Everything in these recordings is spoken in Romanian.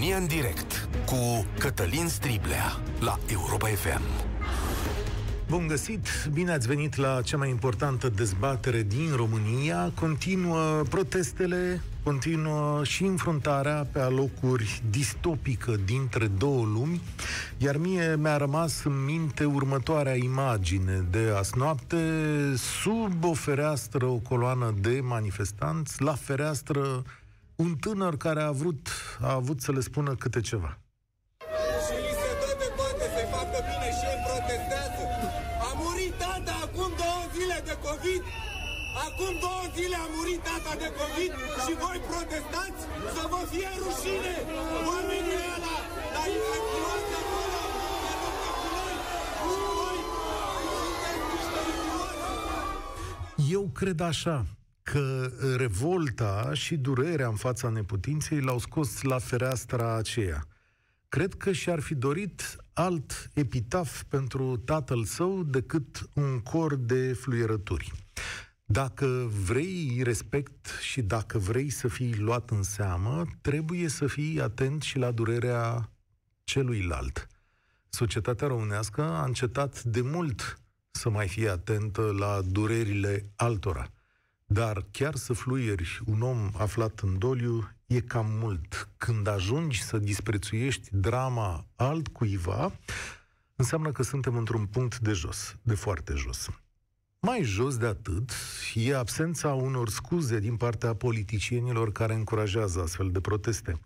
România în direct cu Cătălin Striblea la Europa FM. Bun găsit, bine ați venit la cea mai importantă dezbatere din România. Continuă protestele, continuă și înfruntarea pe alocuri distopică dintre două lumi, iar mie mi-a rămas în minte următoarea imagine de azi noapte, sub o fereastră, o coloană de manifestanți, la fereastră un tânăr care a vrut, a avut să le spună câte ceva. Și li se dă de toate să-i facă bine și ei protestează. A murit tata acum două zile de COVID. Acum două zile a murit tata de COVID și voi protestați să vă fie rușine. Oamenii ăla la infecțioase acolo, la luptă cu noi. Și voi sunteți niște idioți. Eu cred așa, că revolta și durerea în fața neputinței l-au scos la fereastra aceea. Cred că și-ar fi dorit alt epitaf pentru tatăl său decât un cor de fluierături. Dacă vrei respect și dacă vrei să fii luat în seamă, trebuie să fii atent și la durerea celuilalt. Societatea românească a încetat de mult să mai fie atentă la durerile altora. Dar chiar să fluieri un om aflat în doliu e cam mult. Când ajungi să disprețuiești drama altcuiva, înseamnă că suntem într-un punct de jos, de foarte jos. Mai jos de atât e absența unor scuze din partea politicienilor care încurajează astfel de proteste.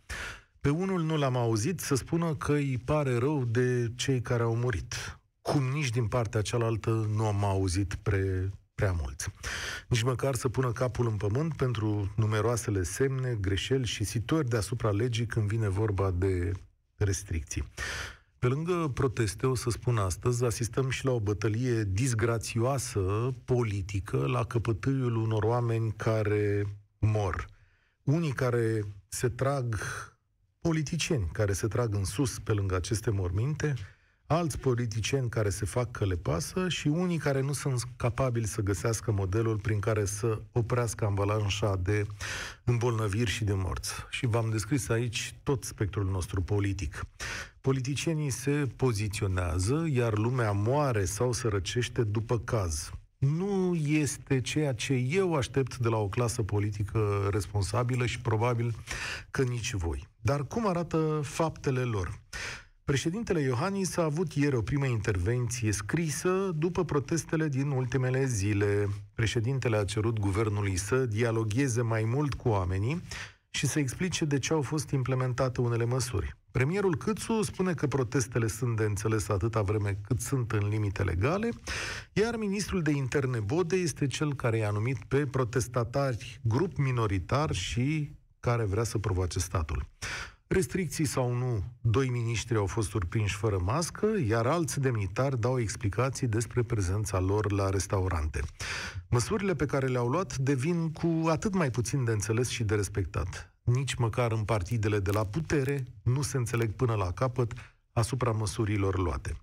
Pe unul nu l-am auzit să spună că îi pare rău de cei care au murit. Cum nici din partea cealaltă nu am auzit pre, prea mulți. Nici măcar să pună capul în pământ pentru numeroasele semne, greșeli și situări deasupra legii când vine vorba de restricții. Pe lângă proteste, o să spun astăzi, asistăm și la o bătălie disgrațioasă, politică, la căpătâiul unor oameni care mor. Unii care se trag, politicieni care se trag în sus pe lângă aceste morminte, alți politicieni care se fac că le pasă și unii care nu sunt capabili să găsească modelul prin care să oprească ambalanșa de îmbolnăviri și de morți. Și v-am descris aici tot spectrul nostru politic. Politicienii se poziționează, iar lumea moare sau se răcește după caz. Nu este ceea ce eu aștept de la o clasă politică responsabilă și probabil că nici voi. Dar cum arată faptele lor? Președintele Iohannis a avut ieri o primă intervenție scrisă după protestele din ultimele zile. Președintele a cerut guvernului să dialogueze mai mult cu oamenii și să explice de ce au fost implementate unele măsuri. Premierul Câțu spune că protestele sunt de înțeles atâta vreme cât sunt în limite legale, iar ministrul de interne Bode este cel care i-a numit pe protestatari grup minoritar și care vrea să provoace statul. Restricții sau nu, doi miniștri au fost surprinși fără mască, iar alți demnitari dau explicații despre prezența lor la restaurante. Măsurile pe care le-au luat devin cu atât mai puțin de înțeles și de respectat. Nici măcar în partidele de la putere nu se înțeleg până la capăt asupra măsurilor luate.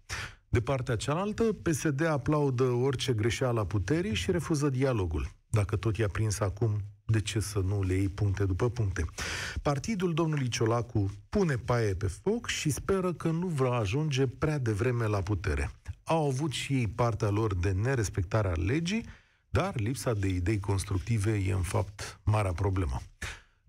De partea cealaltă, PSD aplaudă orice greșeală a puterii și refuză dialogul. Dacă tot i-a prins acum de ce să nu le iei puncte după puncte? Partidul domnului Ciolacu pune paie pe foc și speră că nu va ajunge prea devreme la putere. Au avut și ei partea lor de nerespectarea legii, dar lipsa de idei constructive e în fapt marea problemă.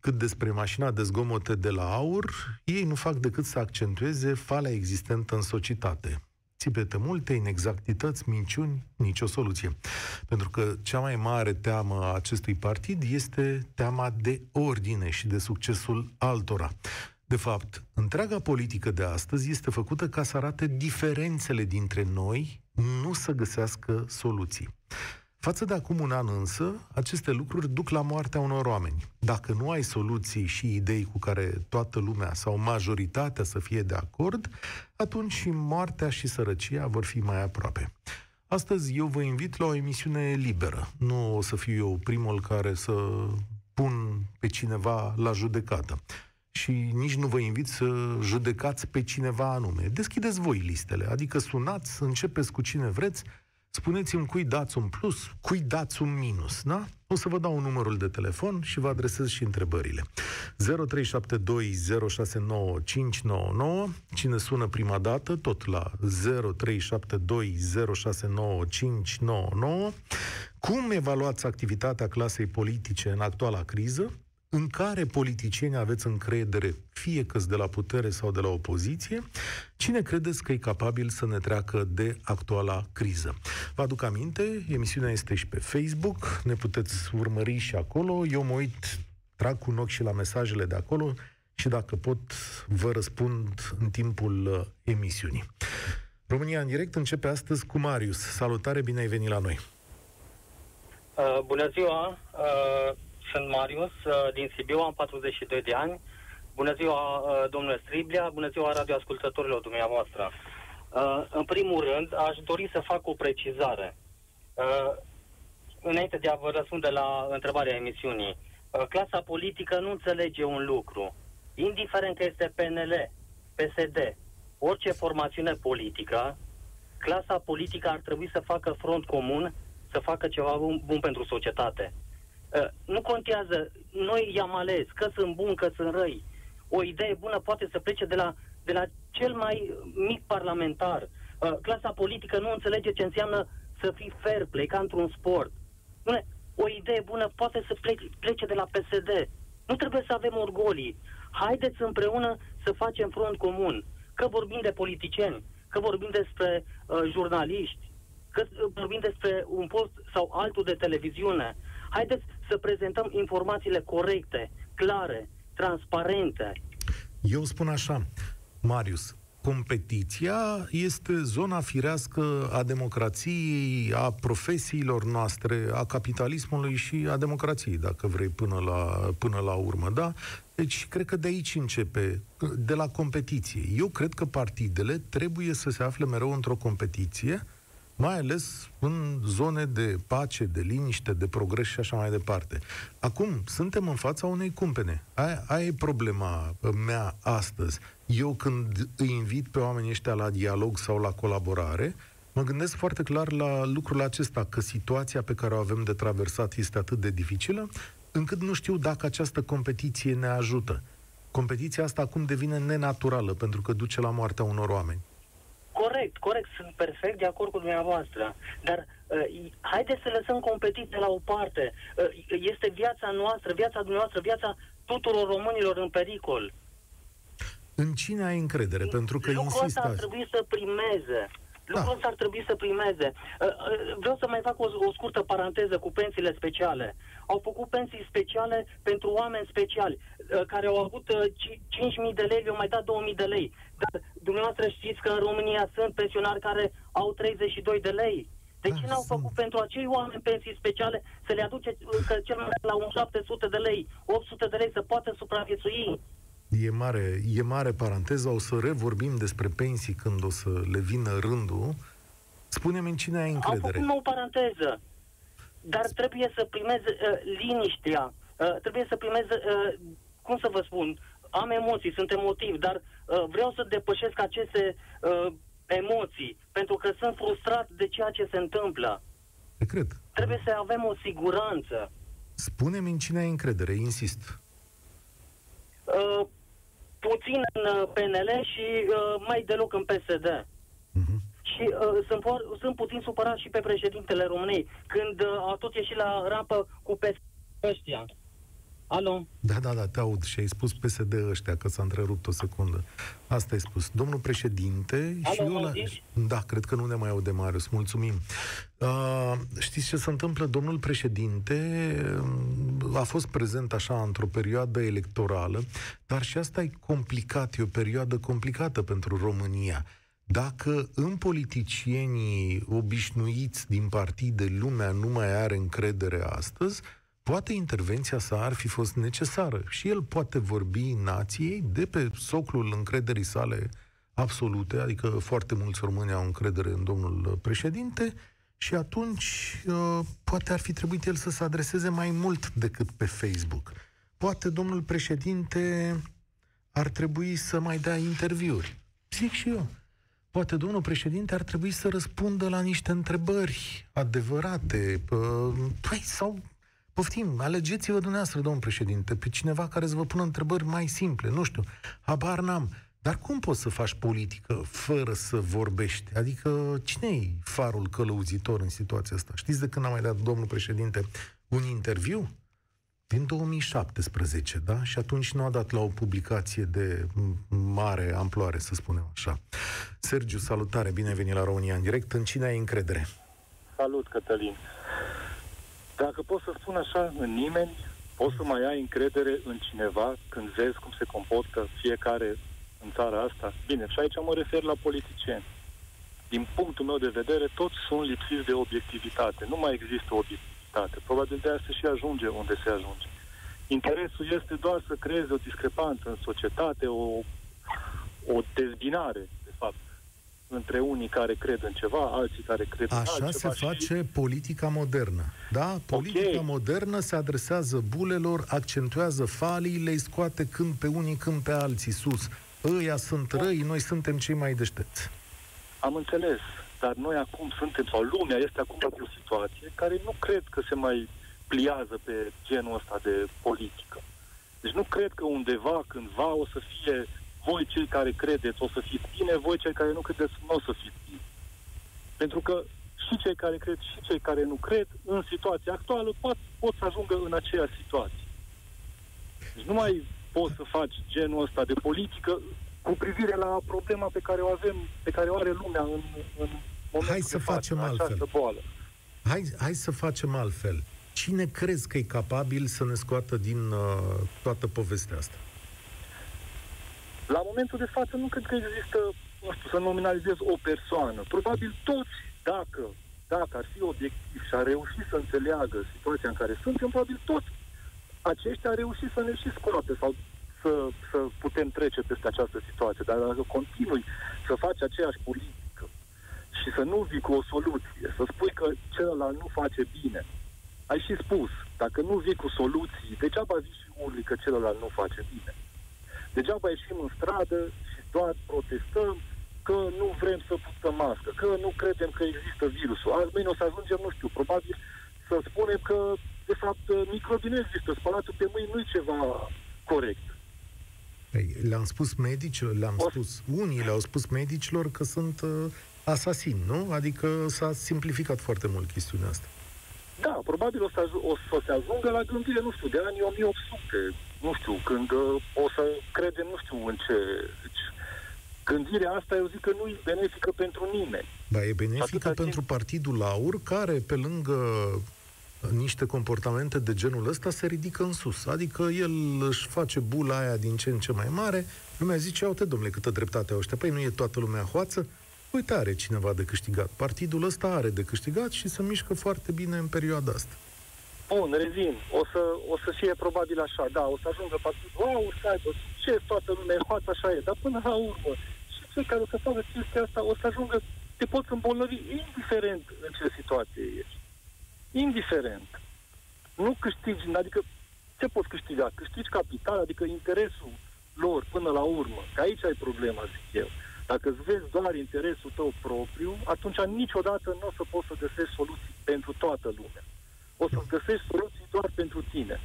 Cât despre mașina de zgomote de la aur, ei nu fac decât să accentueze falea existentă în societate țipete multe, inexactități, minciuni, nicio soluție. Pentru că cea mai mare teamă a acestui partid este teama de ordine și de succesul altora. De fapt, întreaga politică de astăzi este făcută ca să arate diferențele dintre noi, nu să găsească soluții. Față de acum un an însă, aceste lucruri duc la moartea unor oameni. Dacă nu ai soluții și idei cu care toată lumea sau majoritatea să fie de acord, atunci și moartea și sărăcia vor fi mai aproape. Astăzi eu vă invit la o emisiune liberă. Nu o să fiu eu primul care să pun pe cineva la judecată. Și nici nu vă invit să judecați pe cineva anume. Deschideți voi listele, adică sunați, începeți cu cine vreți, spuneți-mi cui dați un plus, cui dați un minus, da? O să vă dau un numărul de telefon și vă adresez și întrebările. 0372069599. Cine sună prima dată, tot la 0372069599. Cum evaluați activitatea clasei politice în actuala criză? În care politicieni aveți încredere, fie că de la putere sau de la opoziție, cine credeți că e capabil să ne treacă de actuala criză. Vă aduc aminte, emisiunea este și pe Facebook, ne puteți urmări și acolo, eu mă uit, trag cu un ochi și la mesajele de acolo și dacă pot, vă răspund în timpul uh, emisiunii. România în direct începe astăzi cu Marius. Salutare, bine ai venit la noi! Uh, bună ziua! Uh sunt Marius uh, din Sibiu, am 42 de ani. Bună ziua, uh, domnule Striblea, bună ziua radioascultătorilor dumneavoastră. Uh, în primul rând, aș dori să fac o precizare. Înainte de a vă răspunde la întrebarea emisiunii, clasa politică nu înțelege un lucru. Indiferent că este PNL, PSD, orice formațiune politică, clasa politică ar trebui să facă front comun, să facă ceva bun, bun pentru societate. Uh, nu contează, noi i-am ales, că sunt buni, că sunt răi. O idee bună poate să plece de la, de la cel mai mic parlamentar. Uh, clasa politică nu înțelege ce înseamnă să fii fair play, ca într-un sport. Bune, o idee bună poate să plece, plece de la PSD. Nu trebuie să avem orgolii. Haideți împreună să facem front comun. Că vorbim de politicieni, că vorbim despre uh, jurnaliști, că vorbim despre un post sau altul de televiziune. Haideți să prezentăm informațiile corecte, clare, transparente. Eu spun așa, Marius, competiția este zona firească a democrației, a profesiilor noastre, a capitalismului și a democrației, dacă vrei, până la, până la urmă, da? Deci, cred că de aici începe, de la competiție. Eu cred că partidele trebuie să se afle mereu într-o competiție, mai ales în zone de pace, de liniște, de progres și așa mai departe. Acum, suntem în fața unei cumpene. Aia, aia e problema mea astăzi. Eu când îi invit pe oamenii ăștia la dialog sau la colaborare, mă gândesc foarte clar la lucrul acesta, că situația pe care o avem de traversat este atât de dificilă, încât nu știu dacă această competiție ne ajută. Competiția asta acum devine nenaturală, pentru că duce la moartea unor oameni. Corect, corect, sunt perfect de acord cu dumneavoastră. Dar uh, haideți să lăsăm competiția la o parte. Uh, este viața noastră, viața dumneavoastră, viața tuturor românilor în pericol. În cine ai încredere? Pentru că Lucrul insistă... ăsta ar trebui să primeze. Lucrul da. ăsta ar trebui să primeze. Uh, uh, vreau să mai fac o, o scurtă paranteză cu pensiile speciale. Au făcut pensii speciale pentru oameni speciali, uh, care au avut 5.000 de lei, le-au mai dat 2.000 de lei. Dar dumneavoastră știți că în România sunt pensionari care au 32 de lei. De ce da, n-au sunt. făcut pentru acei oameni pensii speciale să le aduce că cel mai la un 700 de lei, 800 de lei să poată supraviețui? E mare, e mare paranteză, o să revorbim despre pensii când o să le vină rândul. Spune-mi în cine ai încredere. Am făcut o paranteză, dar trebuie să primeze uh, liniștea, uh, trebuie să primeze, uh, cum să vă spun, am emoții, sunt emotiv, dar uh, vreau să depășesc aceste uh, emoții, pentru că sunt frustrat de ceea ce se întâmplă. Te cred. Trebuie să avem o siguranță. Spune-mi în cine ai încredere, insist. Uh, puțin în uh, PNL și uh, mai deloc în PSD. Uh-huh. Mhm. Și uh, sunt, for- sunt puțin supărat și pe președintele României, când uh, a tot ieșit la rampă cu PSD ăștia. Alo? Da, da, da, te aud și ai spus PSD ăștia, că s-a întrerupt o secundă. Asta ai spus. Domnul președinte... Alo, și eu la... Da, cred că nu ne mai aude, Marius. Mulțumim. Uh, știți ce se întâmplă? Domnul președinte uh, a fost prezent așa într-o perioadă electorală, dar și asta e complicat, e o perioadă complicată pentru România. Dacă în politicienii obișnuiți din partide lumea nu mai are încredere astăzi, poate intervenția sa ar fi fost necesară și el poate vorbi nației de pe soclul încrederii sale absolute, adică foarte mulți români au încredere în domnul președinte și atunci uh, poate ar fi trebuit el să se adreseze mai mult decât pe Facebook. Poate domnul președinte ar trebui să mai dea interviuri. Zic și eu. poate domnul președinte ar trebui să răspundă la niște întrebări adevărate. Păi, sau Poftim, alegeți-vă dumneavoastră, domnul președinte, pe cineva care să vă pună întrebări mai simple, nu știu, habar n-am. Dar cum poți să faci politică fără să vorbești? Adică cine e farul călăuzitor în situația asta? Știți de când a mai dat domnul președinte un interviu? Din 2017, da? Și atunci nu a dat la o publicație de mare amploare, să spunem așa. Sergiu, salutare, bine ai venit la România în direct. În cine ai încredere? Salut, Cătălin. Dacă pot să spun așa, în nimeni, poți să mai ai încredere în cineva când vezi cum se comportă fiecare în țara asta? Bine, și aici mă refer la politicieni. Din punctul meu de vedere, toți sunt lipsiți de obiectivitate. Nu mai există obiectivitate. Probabil de asta și ajunge unde se ajunge. Interesul este doar să creeze o discrepanță în societate, o, o dezbinare între unii care cred în ceva, alții care cred Așa în altceva. Așa se face și... politica modernă. Da? Politica okay. modernă se adresează bulelor, accentuează falii, le scoate când pe unii, când pe alții sus. Ăia sunt răi, noi suntem cei mai deștepți. Am înțeles, dar noi acum suntem, sau lumea este acum într-o situație care nu cred că se mai pliază pe genul ăsta de politică. Deci nu cred că undeva, cândva, o să fie voi cei care credeți o să fiți bine, voi cei care nu credeți nu o să fiți bine. Pentru că și cei care cred și cei care nu cred, în situația actuală, pot, pot să ajungă în aceeași situație. Deci nu mai poți să faci genul ăsta de politică cu privire la problema pe care o avem, pe care o are lumea în, în momentul Hai să facem altfel. Boală. Hai, hai să facem altfel. Cine crezi că e capabil să ne scoată din uh, toată povestea asta? La momentul de față nu cred că există, nu știu, să nominalizez o persoană. Probabil toți, dacă, dacă ar fi obiectiv și ar reuși să înțeleagă situația în care suntem, probabil toți aceștia ar reuși să ne și scoate sau să, să putem trece peste această situație. Dar dacă continui să faci aceeași politică și să nu vii cu o soluție, să spui că celălalt nu face bine, ai și spus, dacă nu vii cu soluții, degeaba vii și urli că celălalt nu face bine. Degeaba ieșim în stradă și doar protestăm că nu vrem să purtăm mască, că nu credem că există virusul. Azi mâine o să ajungem, nu știu, probabil să spunem că, de fapt, microbii nu există. Spălatul pe mâini nu e ceva corect. Păi, le-am spus medicilor, le-am o... spus, unii le-au spus medicilor că sunt uh, asasini, nu? Adică s-a simplificat foarte mult chestiunea asta. Da, probabil o să, o să se ajungă la gândire, nu știu, de anii 1800, nu știu, când uh, o să credem, nu știu în ce... Gândirea asta, eu zic că nu e benefică pentru nimeni. Da, e benefică Atâta pentru timp... Partidul Aur, care, pe lângă niște comportamente de genul ăsta se ridică în sus. Adică el își face bula aia din ce în ce mai mare, lumea zice, uite, domnule, câtă dreptate au ăștia. Păi nu e toată lumea hoață? Uite, are cineva de câștigat. Partidul ăsta are de câștigat și se mișcă foarte bine în perioada asta. Bun, revin. O să, o să fie probabil așa, da, o să ajungă partidul, wow, să aibă ce toată lumea e hoață, așa e, dar până la urmă, și cei care o să facă chestia asta, o să ajungă, te poți îmbolnăvi indiferent în ce situație ești. Indiferent. Nu câștigi, adică ce poți câștiga? Câștigi capital, adică interesul lor până la urmă. Că aici ai problema, zic eu. Dacă îți vezi doar interesul tău propriu, atunci niciodată nu o să poți să găsești soluții pentru toată lumea. O să găsești soluții doar pentru tine.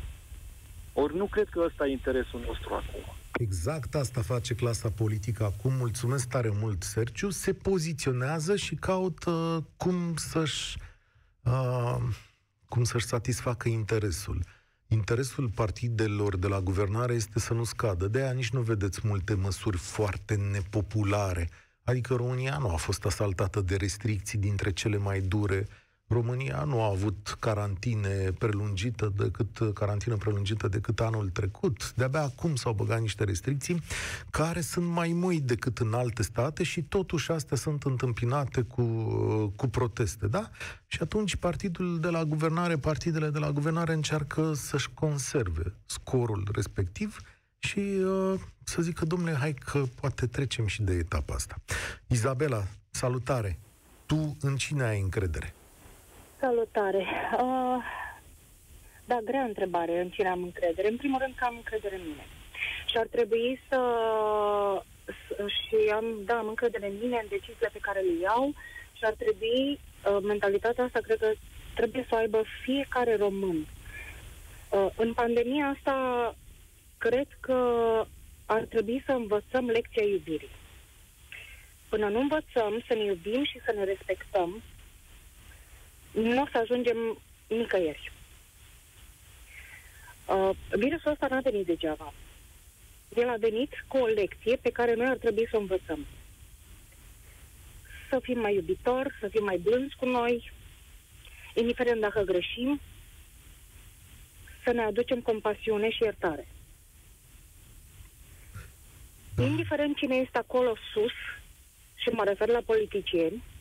Ori nu cred că ăsta e interesul nostru acum. Exact asta face clasa politică acum. Mulțumesc tare mult, Sergiu. Se poziționează și caută cum să-și uh, cum să-și satisfacă interesul. Interesul partidelor de la guvernare este să nu scadă. De aia nici nu vedeți multe măsuri foarte nepopulare. Adică România nu a fost asaltată de restricții dintre cele mai dure România nu a avut carantine prelungită decât, carantină prelungită decât anul trecut. De-abia acum s-au băgat niște restricții care sunt mai mui decât în alte state și totuși astea sunt întâmpinate cu, cu proteste, da? Și atunci partidul de la guvernare, partidele de la guvernare încearcă să-și conserve scorul respectiv și uh, să zică, domnule, hai că poate trecem și de etapa asta. Izabela, salutare! Tu în cine ai încredere? Salutare! Uh, da, grea întrebare în cine am încredere. În primul rând că am încredere în mine. Și ar trebui să și am, da, am încredere în mine, în deciziile pe care le iau și ar trebui, uh, mentalitatea asta cred că trebuie să o aibă fiecare român. Uh, în pandemia asta, cred că ar trebui să învățăm lecția iubirii. Până nu învățăm să ne iubim și să ne respectăm, nu o să ajungem nicăieri. Uh, virusul ăsta n-a venit degeaba. El a venit cu o lecție pe care noi ar trebui să o învățăm. Să fim mai iubitori, să fim mai blânzi cu noi, indiferent dacă greșim, să ne aducem compasiune și iertare. Da. Indiferent cine este acolo sus, și mă refer la politicieni, uh,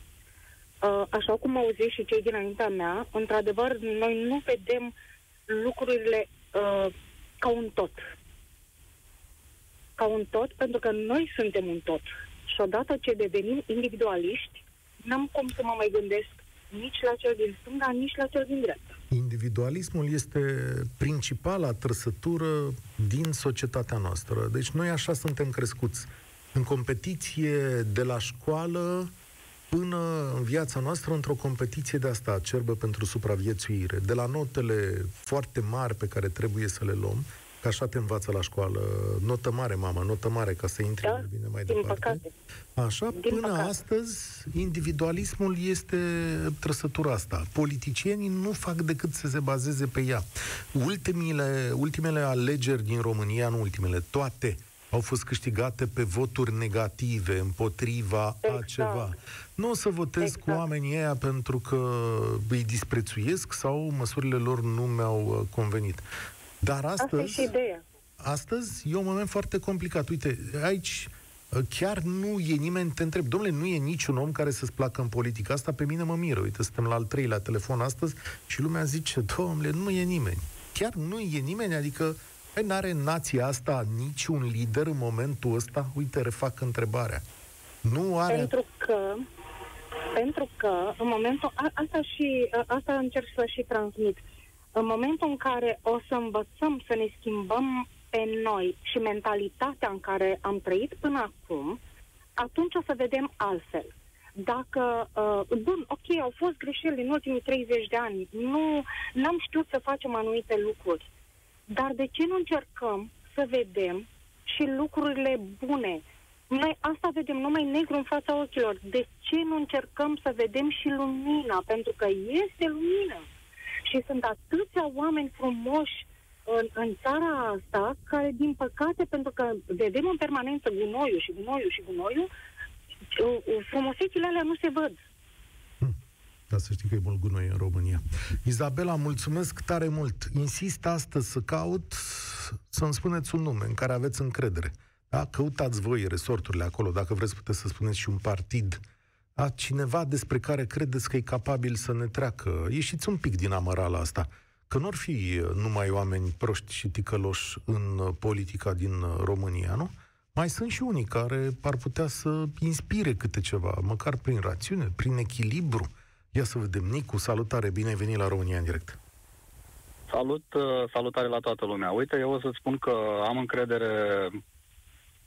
așa cum au zis și cei dinaintea mea, într-adevăr, noi nu vedem lucrurile uh, ca un tot. Ca un tot, pentru că noi suntem un tot. Și odată ce devenim individualiști, n-am cum să mă mai gândesc nici la cel din stânga, nici la cel din dreapta. Individualismul este principala trăsătură din societatea noastră. Deci noi așa suntem crescuți. În competiție de la școală până în viața noastră într-o competiție de asta cerbă pentru supraviețuire. De la notele foarte mari pe care trebuie să le luăm, că așa te învață la școală, notă mare, mama, notă mare, ca să intri da, bine mai departe. Păcate. Așa, din până păcate. astăzi, individualismul este trăsătura asta. Politicienii nu fac decât să se bazeze pe ea. Ultimele, ultimele alegeri din România, nu ultimele, toate, au fost câștigate pe voturi negative împotriva exact. a ceva. Nu o să votez exact. cu oamenii ăia pentru că îi disprețuiesc sau măsurile lor nu mi-au uh, convenit. Dar astăzi... Asta e și ideea. Astăzi e un moment foarte complicat. Uite, aici uh, chiar nu e nimeni, te întreb, domnule, nu e niciun om care să-ți placă în politică. Asta pe mine mă miră. Uite, suntem la al treilea telefon astăzi și lumea zice, domnule, nu e nimeni. Chiar nu e nimeni, adică Păi n-are nația asta niciun lider în momentul ăsta? Uite, refac întrebarea. Nu are... Pentru că, pentru că în momentul, a, asta, și, a, asta încerc să și transmit, în momentul în care o să învățăm să ne schimbăm pe noi și mentalitatea în care am trăit până acum, atunci o să vedem altfel. Dacă, uh, bun, ok, au fost greșeli în ultimii 30 de ani, nu am știut să facem anumite lucruri, dar de ce nu încercăm să vedem și lucrurile bune? Noi asta vedem numai negru în fața ochilor. De ce nu încercăm să vedem și lumina? Pentru că este lumină. Și sunt atâția oameni frumoși în, în țara asta care, din păcate, pentru că vedem în permanență gunoiul și gunoiul și gunoiul, frumusețile alea nu se văd. Dar să știi că e mult gunoi în România. Izabela, mulțumesc tare mult. Insist astăzi să caut să-mi spuneți un nume în care aveți încredere. Da? Căutați voi resorturile acolo, dacă vreți puteți să spuneți și un partid. Da? Cineva despre care credeți că e capabil să ne treacă. Ieșiți un pic din amărala asta. Că nu ar fi numai oameni proști și ticăloși în politica din România, nu? Mai sunt și unii care ar putea să inspire câte ceva, măcar prin rațiune, prin echilibru, Ia să vedem. Nicu, salutare, bine ai venit la România în direct. Salut, uh, salutare la toată lumea. Uite, eu o să spun că am încredere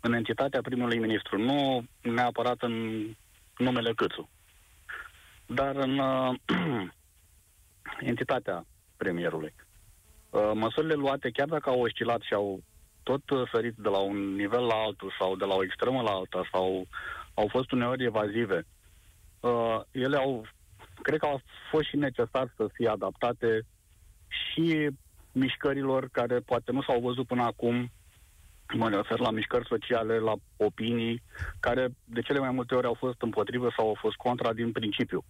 în entitatea primului ministru, nu neapărat în numele Câțu, dar în uh, entitatea premierului. Uh, măsurile luate, chiar dacă au oscilat și au tot sărit de la un nivel la altul sau de la o extremă la alta sau au fost uneori evazive, uh, ele au cred că a fost și necesar să fie adaptate și mișcărilor care poate nu s-au văzut până acum, mă refer la mișcări sociale, la opinii, care de cele mai multe ori au fost împotrivă sau au fost contra din principiu.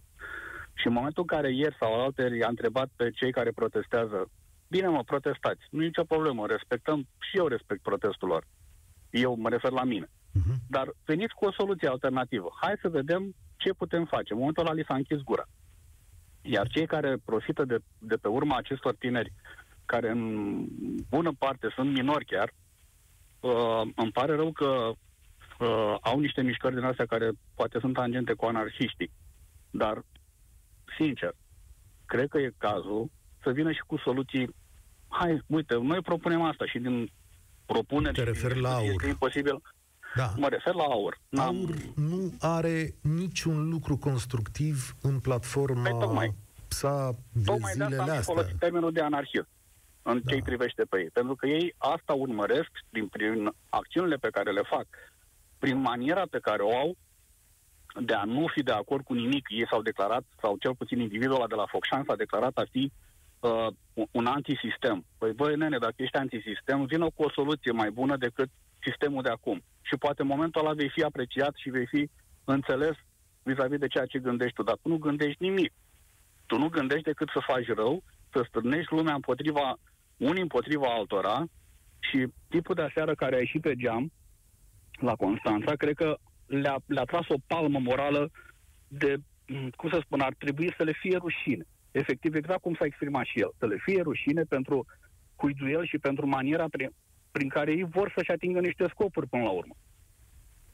Și în momentul în care ieri sau alte i-a întrebat pe cei care protestează, bine mă, protestați, nu e nicio problemă, respectăm și eu respect protestul lor. Eu mă refer la mine. Uh-huh. Dar veniți cu o soluție alternativă. Hai să vedem ce putem face. În momentul ăla li s-a închis gura. Iar cei care profită de, de pe urma acestor tineri, care în bună parte sunt minori chiar, uh, îmi pare rău că uh, au niște mișcări din astea care poate sunt tangente cu anarhiștii. Dar, sincer, cred că e cazul să vină și cu soluții. Hai, uite, noi propunem asta și din propuneri... Te referi la aur. Este imposibil. Da. Mă refer la aur. N-am... Aur nu are niciun lucru constructiv în platforma păi, tocmai. sa de tocmai zilele de asta astea. folosit termenul de anarhie în da. ce privește pe ei. Pentru că ei asta urmăresc prin, prin acțiunile pe care le fac, prin maniera pe care o au de a nu fi de acord cu nimic. Ei s-au declarat, sau cel puțin individul ăla de la Focșan s-a declarat a fi uh, un antisistem. Păi, băi, nene, dacă ești antisistem, vină cu o soluție mai bună decât sistemul de acum. Și poate în momentul ăla vei fi apreciat și vei fi înțeles vis-a-vis de ceea ce gândești tu. Dar tu nu gândești nimic. Tu nu gândești decât să faci rău, să strânești lumea împotriva, unii împotriva altora și tipul de aseară care a ieșit pe geam la Constanța, cred că le-a, le-a tras o palmă morală de, cum să spun, ar trebui să le fie rușine. Efectiv, exact cum s-a exprimat și el, să le fie rușine pentru cuiduiel și pentru maniera prin, prin care ei vor să-și atingă niște scopuri până la urmă.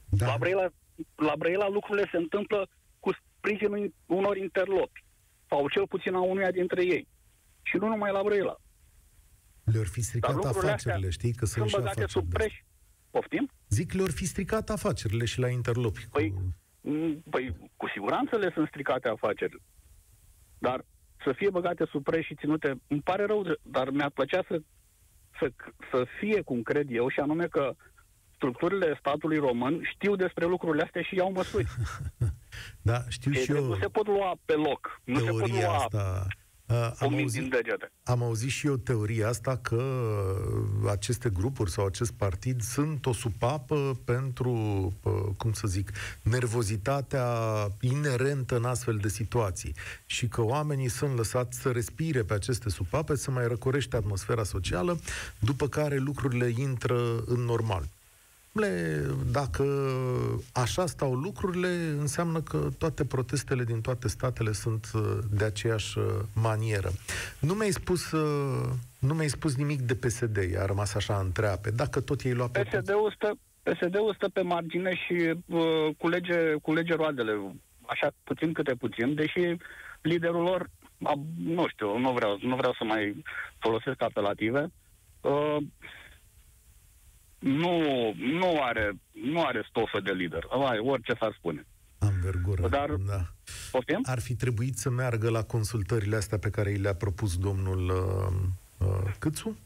Da. La, Brăila, la Brăila lucrurile se întâmplă cu sprijinul unor interlopi, sau cel puțin a unuia dintre ei. Și nu numai la Brăila. Le-ar fi stricat afacerile, știi? Că sunt băgate afaceri, sub preș. Poftim? Zic, le-ar fi stricat afacerile și la interlopi. Păi, cu... Mm, păi, cu siguranță le sunt stricate afacerile. Dar să fie băgate sub preș și ținute, îmi pare rău, dar mi-ar plăcea să, să, să fie cum cred eu, și anume că structurile statului român știu despre lucrurile astea și iau măsuri. da, știu și eu. Nu se pot lua pe loc. Nu se pot lua asta Uh, am, auzit, am auzit și eu teoria asta că aceste grupuri sau acest partid sunt o supapă pentru, uh, cum să zic, nervozitatea inerentă în astfel de situații. Și că oamenii sunt lăsați să respire pe aceste supape, să mai răcorește atmosfera socială, după care lucrurile intră în normal domnule, dacă așa stau lucrurile, înseamnă că toate protestele din toate statele sunt uh, de aceeași uh, manieră. Nu mi-ai spus, uh, nu mi-ai spus nimic de PSD, a rămas așa întreape. Dacă tot ei lua pe PSD-ul stă, PSD-ul stă pe margine și uh, culege, culege roadele, așa puțin câte puțin, deși liderul lor, a, nu știu, nu vreau, nu vreau să mai folosesc apelative, uh, nu, nu, are, nu are stofă de lider. Vai, orice s-ar spune. Am vergură, Dar, da. Poftim? Ar fi trebuit să meargă la consultările astea pe care i le-a propus domnul uh, uh, Câțu?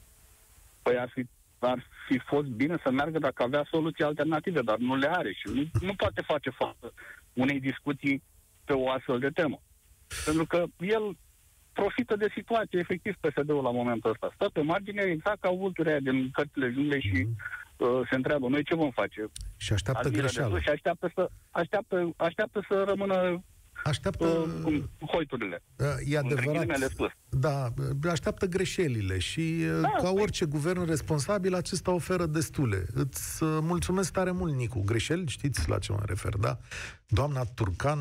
Păi ar fi, ar fi fost bine să meargă dacă avea soluții alternative, dar nu le are și nu, nu poate face față unei discuții pe o astfel de temă. Pentru că el profită de situație, efectiv, PSD-ul la momentul ăsta. Stă pe margine, exact ca vulturea din cărțile jungle și mm-hmm uh, se întreabă, noi ce vom face? Și așteaptă greșeală. Și așteaptă să, așteaptă, așteaptă să rămână Așteaptă uh, hoiturile. Uh, e adevărat. Da, așteaptă greșelile și uh, da, ca păi- orice guvern responsabil, acesta oferă destule. Îți uh, mulțumesc tare mult, Nicu. Greșeli, știți la ce mă refer, da? Doamna Turcan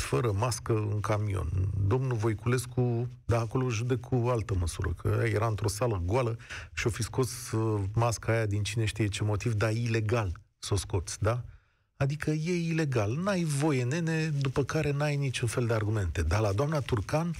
fără mască în camion. Domnul Voiculescu, da, acolo judec cu altă măsură, că era într-o sală goală și o fi scos uh, masca aia din cine știe ce motiv, dar ilegal să o scoți, da? Adică e ilegal. N-ai voie, nene, după care n-ai niciun fel de argumente. Dar la doamna Turcan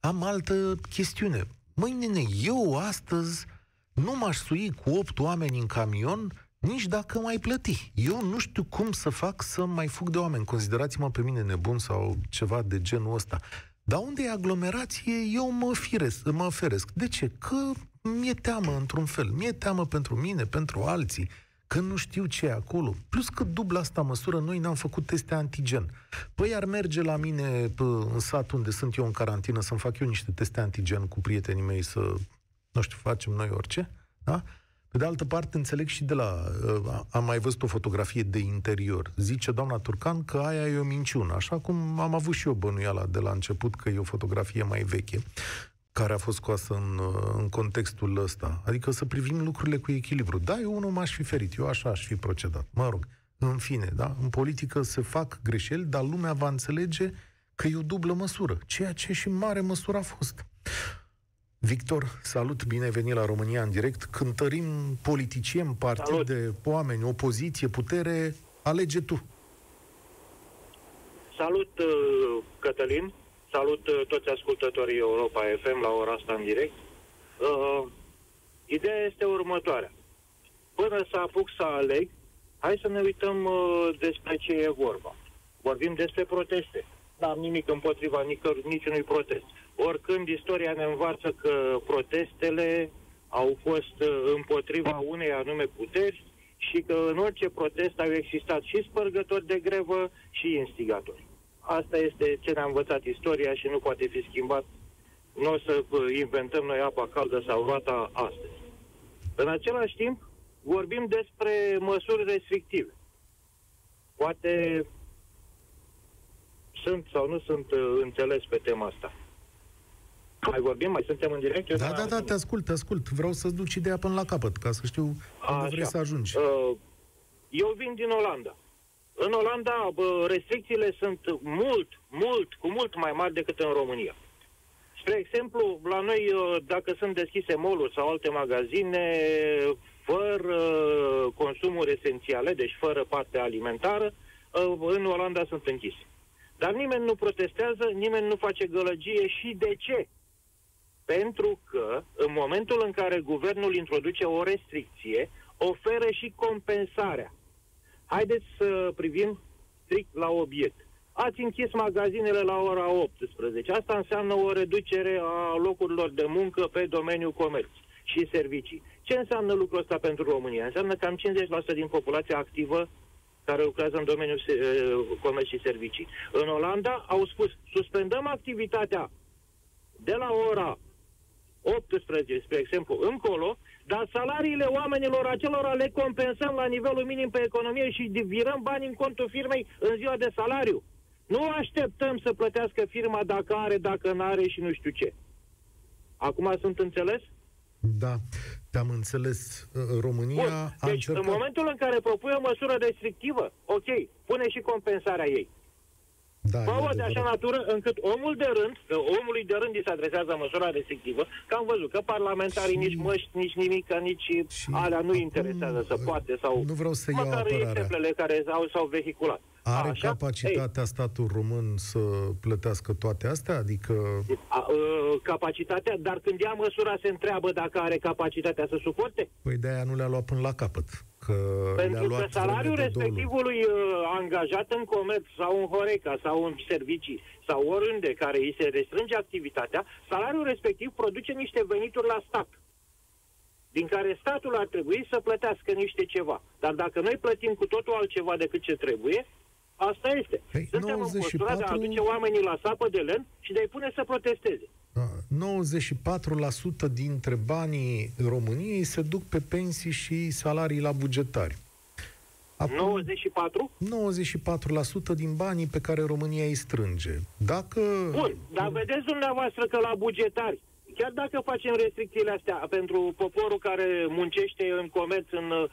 am altă chestiune. Măi, nene, eu astăzi nu m-aș sui cu opt oameni în camion nici dacă mai plăti. Eu nu știu cum să fac să mai fug de oameni. Considerați-mă pe mine nebun sau ceva de genul ăsta. Dar unde e aglomerație, eu mă, firesc, mă feresc. De ce? Că mi-e teamă într-un fel. Mi-e teamă pentru mine, pentru alții, că nu știu ce e acolo. Plus că dubla asta măsură, noi n-am făcut teste antigen. Păi ar merge la mine în sat unde sunt eu în carantină să-mi fac eu niște teste antigen cu prietenii mei să, nu știu, facem noi orice, da? Pe de altă parte, înțeleg și de la... Uh, am mai văzut o fotografie de interior. Zice doamna Turcan că aia e o minciună, așa cum am avut și eu bănuiala de la început că e o fotografie mai veche care a fost scoasă în, uh, în contextul ăsta. Adică să privim lucrurile cu echilibru. Da, eu unul m-aș fi ferit, eu așa aș fi procedat. Mă rog, în fine, da? În politică se fac greșeli, dar lumea va înțelege că e o dublă măsură, ceea ce și în mare măsură a fost. Victor, salut, bine ai venit la România în direct. Cântărim politicieni, partide, salut. oameni, opoziție, putere, alege tu. Salut, uh, Cătălin, salut uh, toți ascultătorii Europa FM la ora asta în direct. Uh, ideea este următoarea. Până să apuc să aleg, Hai să ne uităm uh, despre ce e vorba. Vorbim despre proteste. N-am nimic împotriva nicăr, niciunui protest. Oricând istoria ne învață că protestele au fost uh, împotriva unei anume puteri și că în orice protest au existat și spărgători de grevă și instigatori. Asta este ce ne-a învățat istoria și nu poate fi schimbat. Nu o să uh, inventăm noi apa caldă sau roata astăzi. În același timp, vorbim despre măsuri restrictive. Poate sunt sau nu sunt uh, înțeles pe tema asta. Mai vorbim? Mai suntem în direct? Da, da, da, te ascult, te ascult. Vreau să-ți duci ideea până la capăt, ca să știu unde vrei să ajungi. Uh, eu vin din Olanda. În Olanda bă, restricțiile sunt mult, mult, cu mult mai mari decât în România. Spre exemplu, la noi, uh, dacă sunt deschise moluri sau alte magazine, fără consumuri esențiale, deci fără parte alimentară, în Olanda sunt închise. Dar nimeni nu protestează, nimeni nu face gălăgie și de ce? Pentru că în momentul în care guvernul introduce o restricție, oferă și compensarea. Haideți să privim strict la obiect. Ați închis magazinele la ora 18. Asta înseamnă o reducere a locurilor de muncă pe domeniul comerț și servicii. Ce înseamnă lucrul ăsta pentru România? Înseamnă cam 50% din populația activă care lucrează în domeniul uh, comerț și servicii. În Olanda au spus, suspendăm activitatea de la ora 18, spre exemplu, încolo, dar salariile oamenilor acelora le compensăm la nivelul minim pe economie și virăm bani în contul firmei în ziua de salariu. Nu așteptăm să plătească firma dacă are, dacă nu are și nu știu ce. Acum sunt înțeles? Da, te-am înțeles. România Bun. a deci, încercat... în momentul în care propui o măsură restrictivă, ok, pune și compensarea ei. Da, Fă de așa natură încât omul de rând, că omului de rând îi se adresează măsura restrictivă, că am văzut că parlamentarii și... nici măști, nici nimic, nici și alea nu interesează să poate sau nu vreau să iau măcar apărarea. exemplele care au, s-au vehiculat. Are Așa? capacitatea Ei. statul român să plătească toate astea? Adică... A, a, capacitatea, dar când ia măsura se întreabă dacă are capacitatea să suporte? Păi de-aia nu le-a luat până la capăt. Că Pentru că salariul respectivului uh, angajat în comerț sau în Horeca sau în servicii sau oriunde care îi se restrânge activitatea, salariul respectiv produce niște venituri la stat din care statul ar trebui să plătească niște ceva. Dar dacă noi plătim cu totul altceva decât ce trebuie, Asta este. Păi, Suntem 94... în de a aduce oamenii la sapă de len și de a-i pune să protesteze. 94% da, dintre banii României se duc pe pensii și salarii la bugetari. Acum, 94? 94% din banii pe care România îi strânge. Dacă... Bun, dar vedeți dumneavoastră că la bugetari chiar dacă facem restricțiile astea pentru poporul care muncește în comerț, în uh,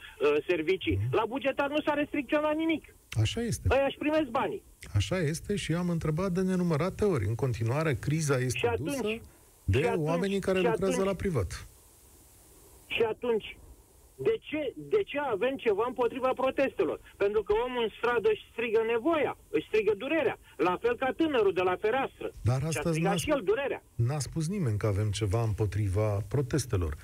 servicii, mm. la bugetar nu s-a restricționat nimic. Așa este. Păi își primesc banii. Așa este și am întrebat de nenumărate ori. În continuare, criza este și atunci, dusă de și atunci, oamenii care lucrează atunci, la privat. Și atunci, de ce, de ce avem ceva împotriva protestelor? Pentru că omul în stradă își strigă nevoia, își strigă durerea. La fel ca tânărul de la fereastră. Dar astăzi n-a, și el durerea. n-a spus nimeni că avem ceva împotriva protestelor.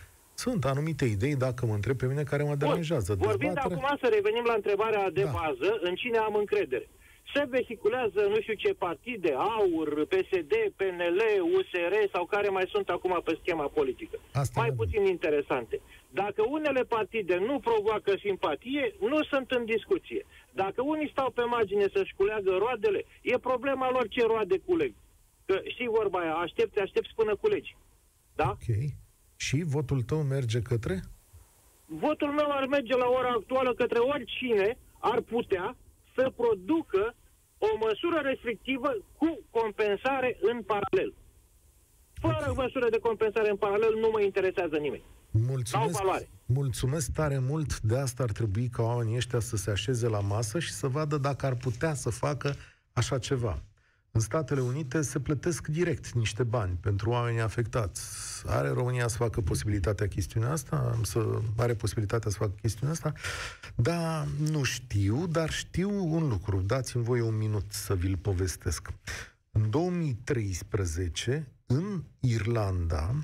Sunt anumite idei, dacă mă întreb pe mine, care mă deranjează. Vorbind acum să revenim la întrebarea de da. bază, în cine am încredere se vehiculează nu știu ce partide, AUR, PSD, PNL, USR sau care mai sunt acum pe schema politică. Asta mai puțin interesante. Dacă unele partide nu provoacă simpatie, nu sunt în discuție. Dacă unii stau pe margine să-și culeagă roadele, e problema lor ce roade culeg. Că știi vorba aia, aștepți, aștepți până culegi. Da? Ok. Și votul tău merge către? Votul meu ar merge la ora actuală către oricine ar putea să producă o măsură restrictivă cu compensare în paralel. Fără okay. măsură de compensare în paralel nu mă interesează nimeni. Mulțumesc, mulțumesc tare mult. De asta ar trebui ca oamenii ăștia să se așeze la masă și să vadă dacă ar putea să facă așa ceva. În Statele Unite se plătesc direct niște bani pentru oamenii afectați. Are România să facă posibilitatea chestiunea asta? Să are posibilitatea să facă chestiunea asta? Da, nu știu, dar știu un lucru. Dați-mi voi un minut să vi-l povestesc. În 2013, în Irlanda,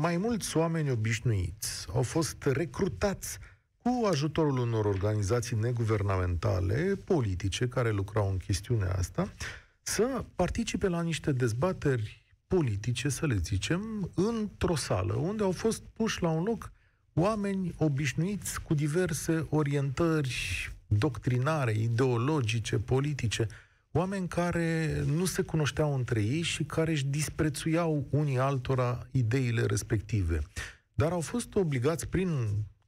mai mulți oameni obișnuiți au fost recrutați cu ajutorul unor organizații neguvernamentale, politice, care lucrau în chestiunea asta, să participe la niște dezbateri politice, să le zicem, într-o sală, unde au fost puși la un loc oameni obișnuiți cu diverse orientări doctrinare, ideologice, politice, oameni care nu se cunoșteau între ei și care își disprețuiau unii altora ideile respective. Dar au fost obligați prin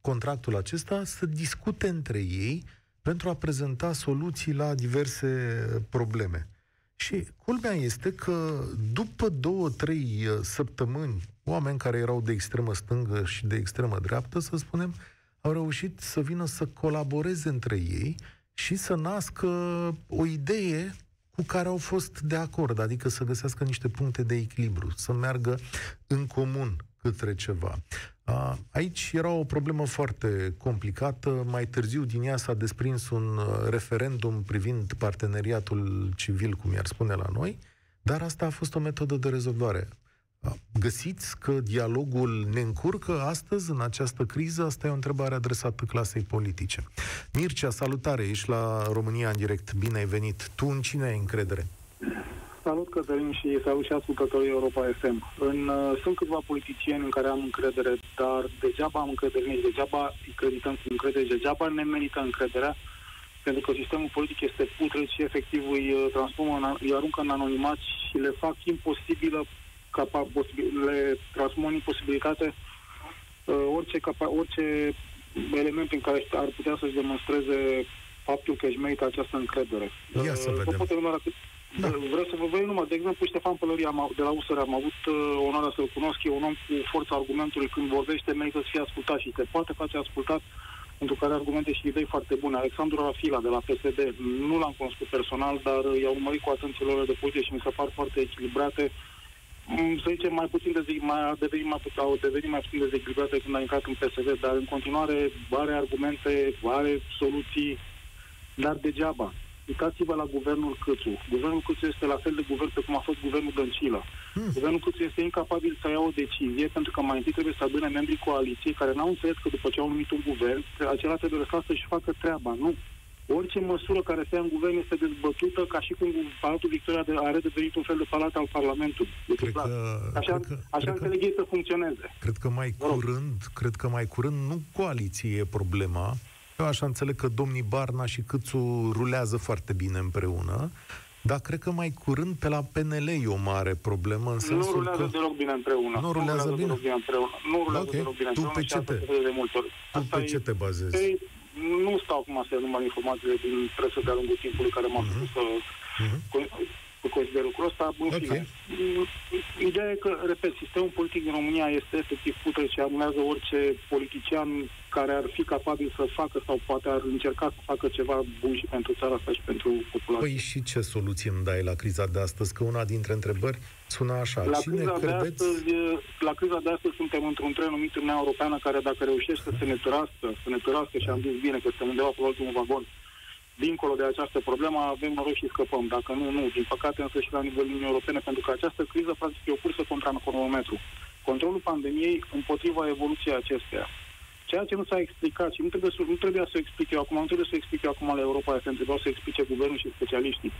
contractul acesta să discute între ei pentru a prezenta soluții la diverse probleme. Și culmea este că după două, trei uh, săptămâni, oameni care erau de extremă stângă și de extremă dreaptă, să spunem, au reușit să vină să colaboreze între ei și să nască o idee cu care au fost de acord, adică să găsească niște puncte de echilibru, să meargă în comun către ceva. Aici era o problemă foarte complicată. Mai târziu din ea s-a desprins un uh, referendum privind parteneriatul civil, cum i-ar spune la noi, dar asta a fost o metodă de rezolvare. Găsiți că dialogul ne încurcă astăzi în această criză? Asta e o întrebare adresată clasei politice. Mircea, salutare, ești la România în direct. Bine ai venit. Tu în cine ai încredere? Salut, Cătălin, și salut și ascultătorii Europa FM. În, uh, sunt câțiva politicieni în care am încredere, dar degeaba am încredere nici degeaba îi credităm cu încredere, degeaba ne merită încrederea, pentru că sistemul politic este putred și efectiv îi uh, transformă, în, îi aruncă în anonimat și le fac imposibilă, capa, le transformă în imposibilitate uh, orice, capa, orice element în care ar putea să-și demonstreze faptul că își merită această încredere. Ia să vedem. Da. Vreau să vă văd numai, de exemplu, Ștefan Pălăria de la USR am avut uh, onoarea să-l cunosc, e un om cu forța argumentului, când vorbește, merită să fie ascultat și se poate face ascultat pentru că are argumente și idei foarte bune. Alexandru Rafila de la PSD, nu l-am cunoscut personal, dar uh, i-au urmărit cu atenție lor de poziție și mi se par foarte echilibrate. Mm, să zicem, mai puțin de zi, mai a devenit mai, puțin, au devenit mai puțin de dezechilibrate când a intrat în PSD, dar în continuare are argumente, are soluții, dar degeaba. Uitați-vă la guvernul Câțu. Guvernul Câțu este la fel de guvern pe cum a fost guvernul Dăncilă. Hmm. Guvernul Câțu este incapabil să ia o decizie pentru că mai întâi trebuie să adune membrii coaliției care n-au înțeles că după ce au numit un guvern, acela trebuie lăsat să-și facă treaba. Nu. Orice măsură care se ia în guvern este dezbătută ca și cum Palatul Victoria de, are devenit un fel de palat al Parlamentului. Cred că, așa cred că, așa cred înțeleg ei să funcționeze. Cred că mai curând, cred că mai curând nu coaliție e problema, eu așa înțeleg că domnii Barna și Câțu rulează foarte bine împreună, dar cred că mai curând pe la PNL e o mare problemă în sensul Nu rulează că... deloc bine împreună. Nu rulează bine? Deloc bine împreună. Nu rulează okay. deloc bine tu împreună. Pe ce te, de multe ori. tu Asta pe e, ce te bazezi? Ei, nu stau acum să număr informațiile din presă de-a lungul timpului care m-a făcut uh-huh. să uh-huh să consider lucrul ăsta. În okay. fine, ideea e că, repet, sistemul politic din România este efectiv putere și anulează orice politician care ar fi capabil să facă sau poate ar încerca să facă ceva bun și pentru țara asta și pentru populație. Păi și ce soluție îmi dai la criza de astăzi? Că una dintre întrebări sună așa. La Cine criza, credeți... de astăzi, la criza de astăzi suntem într-un tren numit Uniunea Europeană care dacă reușește să ne târască, să ne târască și am zis bine că suntem undeva pe ultimul vagon, dincolo de această problemă, avem noroc și scăpăm. Dacă nu, nu. Din păcate, însă și la nivelul Uniunii Europene, pentru că această criză, practic, e o cursă contra cronometru. Controlul pandemiei împotriva evoluției acesteia. Ceea ce nu s-a explicat și nu trebuie, să, nu trebuia să explic eu acum, nu trebuie să explic eu acum la Europa FM, trebuia să explice guvernul și specialiștii.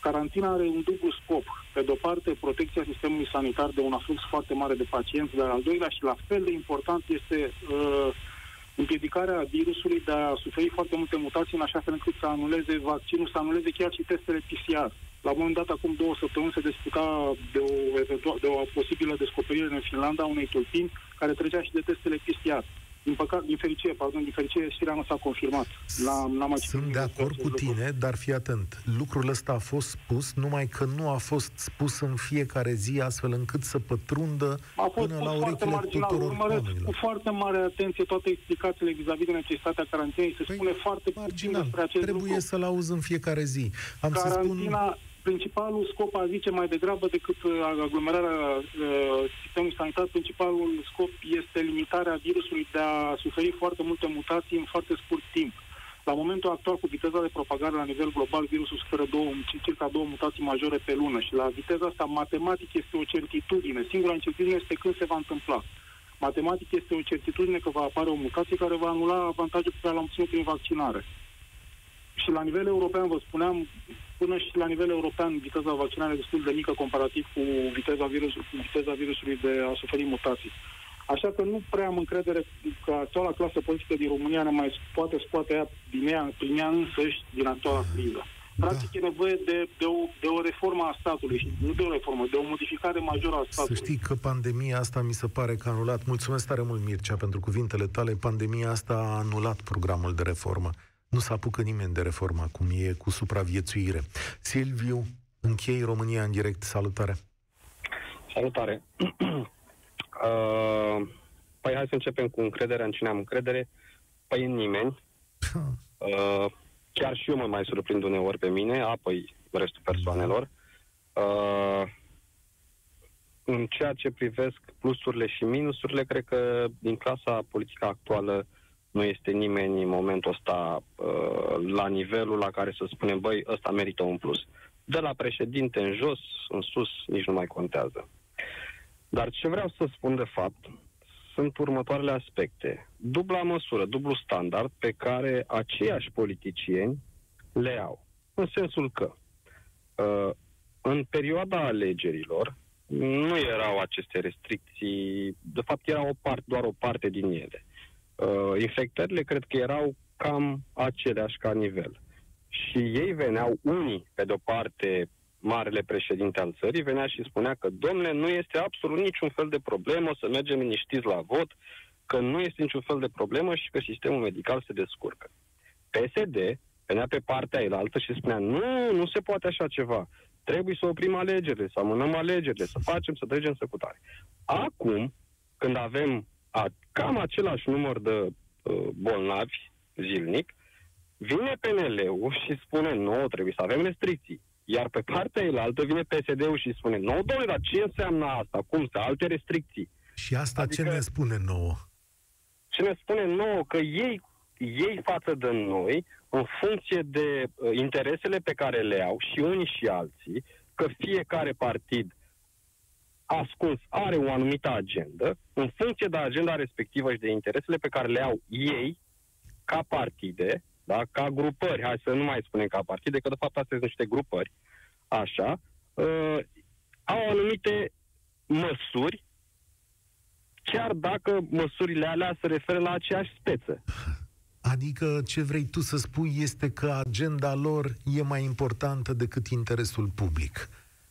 Carantina are un dublu scop. Pe de-o parte, protecția sistemului sanitar de un aflux foarte mare de pacienți, dar al doilea și la fel de important este uh, împiedicarea virusului de a suferi foarte multe mutații în așa fel încât să anuleze vaccinul, să anuleze chiar și testele PCR. La un moment dat, acum două săptămâni, se discuta de o, de o posibilă descoperire în Finlanda a unei tulpini care trecea și de testele PCR. Din păcat, din fericire, pardon, din fericire, știrea nu s-a confirmat. N-am, n-am mai Sunt de acord cu tine, lucru. dar fii atent. Lucrul ăsta a fost spus, numai că nu a fost spus în fiecare zi, astfel încât să pătrundă a fost până la urechile tuturor oamenilor. cu foarte mare atenție toate explicațiile vis-a-vis de necesitatea carantinei. Se păi, spune foarte puțin despre acest Trebuie lucru. să-l auzi în fiecare zi. Am Carantina, să spun principalul scop, a zice mai degrabă decât uh, aglomerarea uh, sistemului sanitar, principalul scop este limitarea virusului de a suferi foarte multe mutații în foarte scurt timp. La momentul actual, cu viteza de propagare la nivel global, virusul suferă două, circa două mutații majore pe lună și la viteza asta, matematic, este o certitudine. Singura incertitudine este când se va întâmpla. matematic este o certitudine că va apare o mutație care va anula avantajul pe care l-am obținut prin vaccinare. Și la nivel european, vă spuneam, până și la nivel european, viteza vaccinare este destul de mică comparativ cu viteza, virus, cu viteza virusului de a suferi mutații. Așa că nu prea am încredere că actuala clasă politică din România ne mai poate scoate ea din ea, prin ea însăși din actuala criză. Practic da. e nevoie de, de, o, de o reformă a statului și nu de o reformă, de o modificare majoră a statului. Să știi că pandemia asta mi se pare că a anulat, mulțumesc tare mult Mircea pentru cuvintele tale, pandemia asta a anulat programul de reformă. Nu s-a apucă nimeni de reformă acum, e cu supraviețuire. Silviu, închei România în direct, salutare! Salutare! uh, păi hai să începem cu încrederea în cine am încredere. Păi în nimeni. Uh, chiar și eu mă mai surprind uneori pe mine, apoi restul persoanelor. Uh, în ceea ce privesc plusurile și minusurile, cred că din clasa politică actuală nu este nimeni în momentul ăsta uh, la nivelul la care să spunem, băi, ăsta merită un plus. De la președinte în jos, în sus, nici nu mai contează. Dar ce vreau să spun de fapt sunt următoarele aspecte. Dubla măsură, dublu standard pe care aceiași politicieni le au. În sensul că uh, în perioada alegerilor nu erau aceste restricții, de fapt era o part, doar o parte din ele. Uh, infectările cred că erau cam aceleași ca nivel. Și ei veneau unii, pe de-o parte, marele președinte al țării, venea și spunea că, domnule, nu este absolut niciun fel de problemă să mergem liniștiți la vot, că nu este niciun fel de problemă și că sistemul medical se descurcă. PSD venea pe partea elaltă și spunea, nu, nu se poate așa ceva. Trebuie să oprim alegerile, să amânăm alegerile, să facem, să trecem să cutare. Acum, când avem a, cam același număr de uh, bolnavi zilnic, vine PNL-ul și spune, nu, trebuie să avem restricții. Iar pe partea elaltă vine PSD-ul și spune, nu, domnule, dar ce înseamnă asta? Cum să alte restricții? Și asta adică, ce ne spune nouă? Ce ne spune nouă? Că ei, ei față de noi, în funcție de uh, interesele pe care le au și unii și alții, că fiecare partid ascuns are o anumită agendă, în funcție de agenda respectivă și de interesele pe care le au ei, ca partide, da? ca grupări, hai să nu mai spunem ca partide, că de fapt astea sunt niște grupări, așa, uh, au anumite măsuri, chiar dacă măsurile alea se referă la aceeași speță. Adică ce vrei tu să spui este că agenda lor e mai importantă decât interesul public.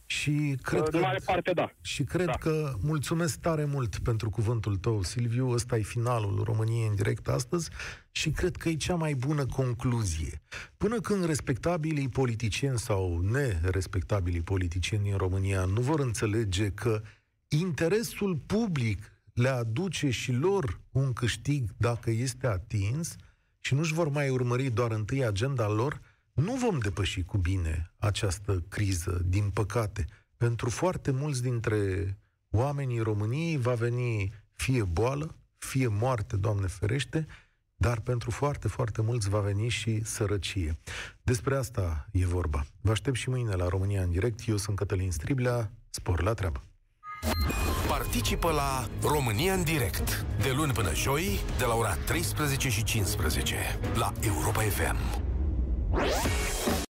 Și cred de că, mare parte, da. Și cred da. că mulțumesc tare mult pentru cuvântul tău, Silviu. Ăsta e finalul României în direct astăzi și cred că e cea mai bună concluzie. Până când respectabilii politicieni sau nerespectabilii politicieni din România nu vor înțelege că interesul public le aduce și lor un câștig dacă este atins și nu-și vor mai urmări doar întâi agenda lor, nu vom depăși cu bine această criză, din păcate. Pentru foarte mulți dintre oamenii României va veni fie boală, fie moarte, Doamne ferește, dar pentru foarte, foarte mulți va veni și sărăcie. Despre asta e vorba. Vă aștept și mâine la România în direct. Eu sunt Cătălin Striblea. Spor la treabă! Participă la România în direct de luni până joi de la ora 13 și 15 la Europa FM. Música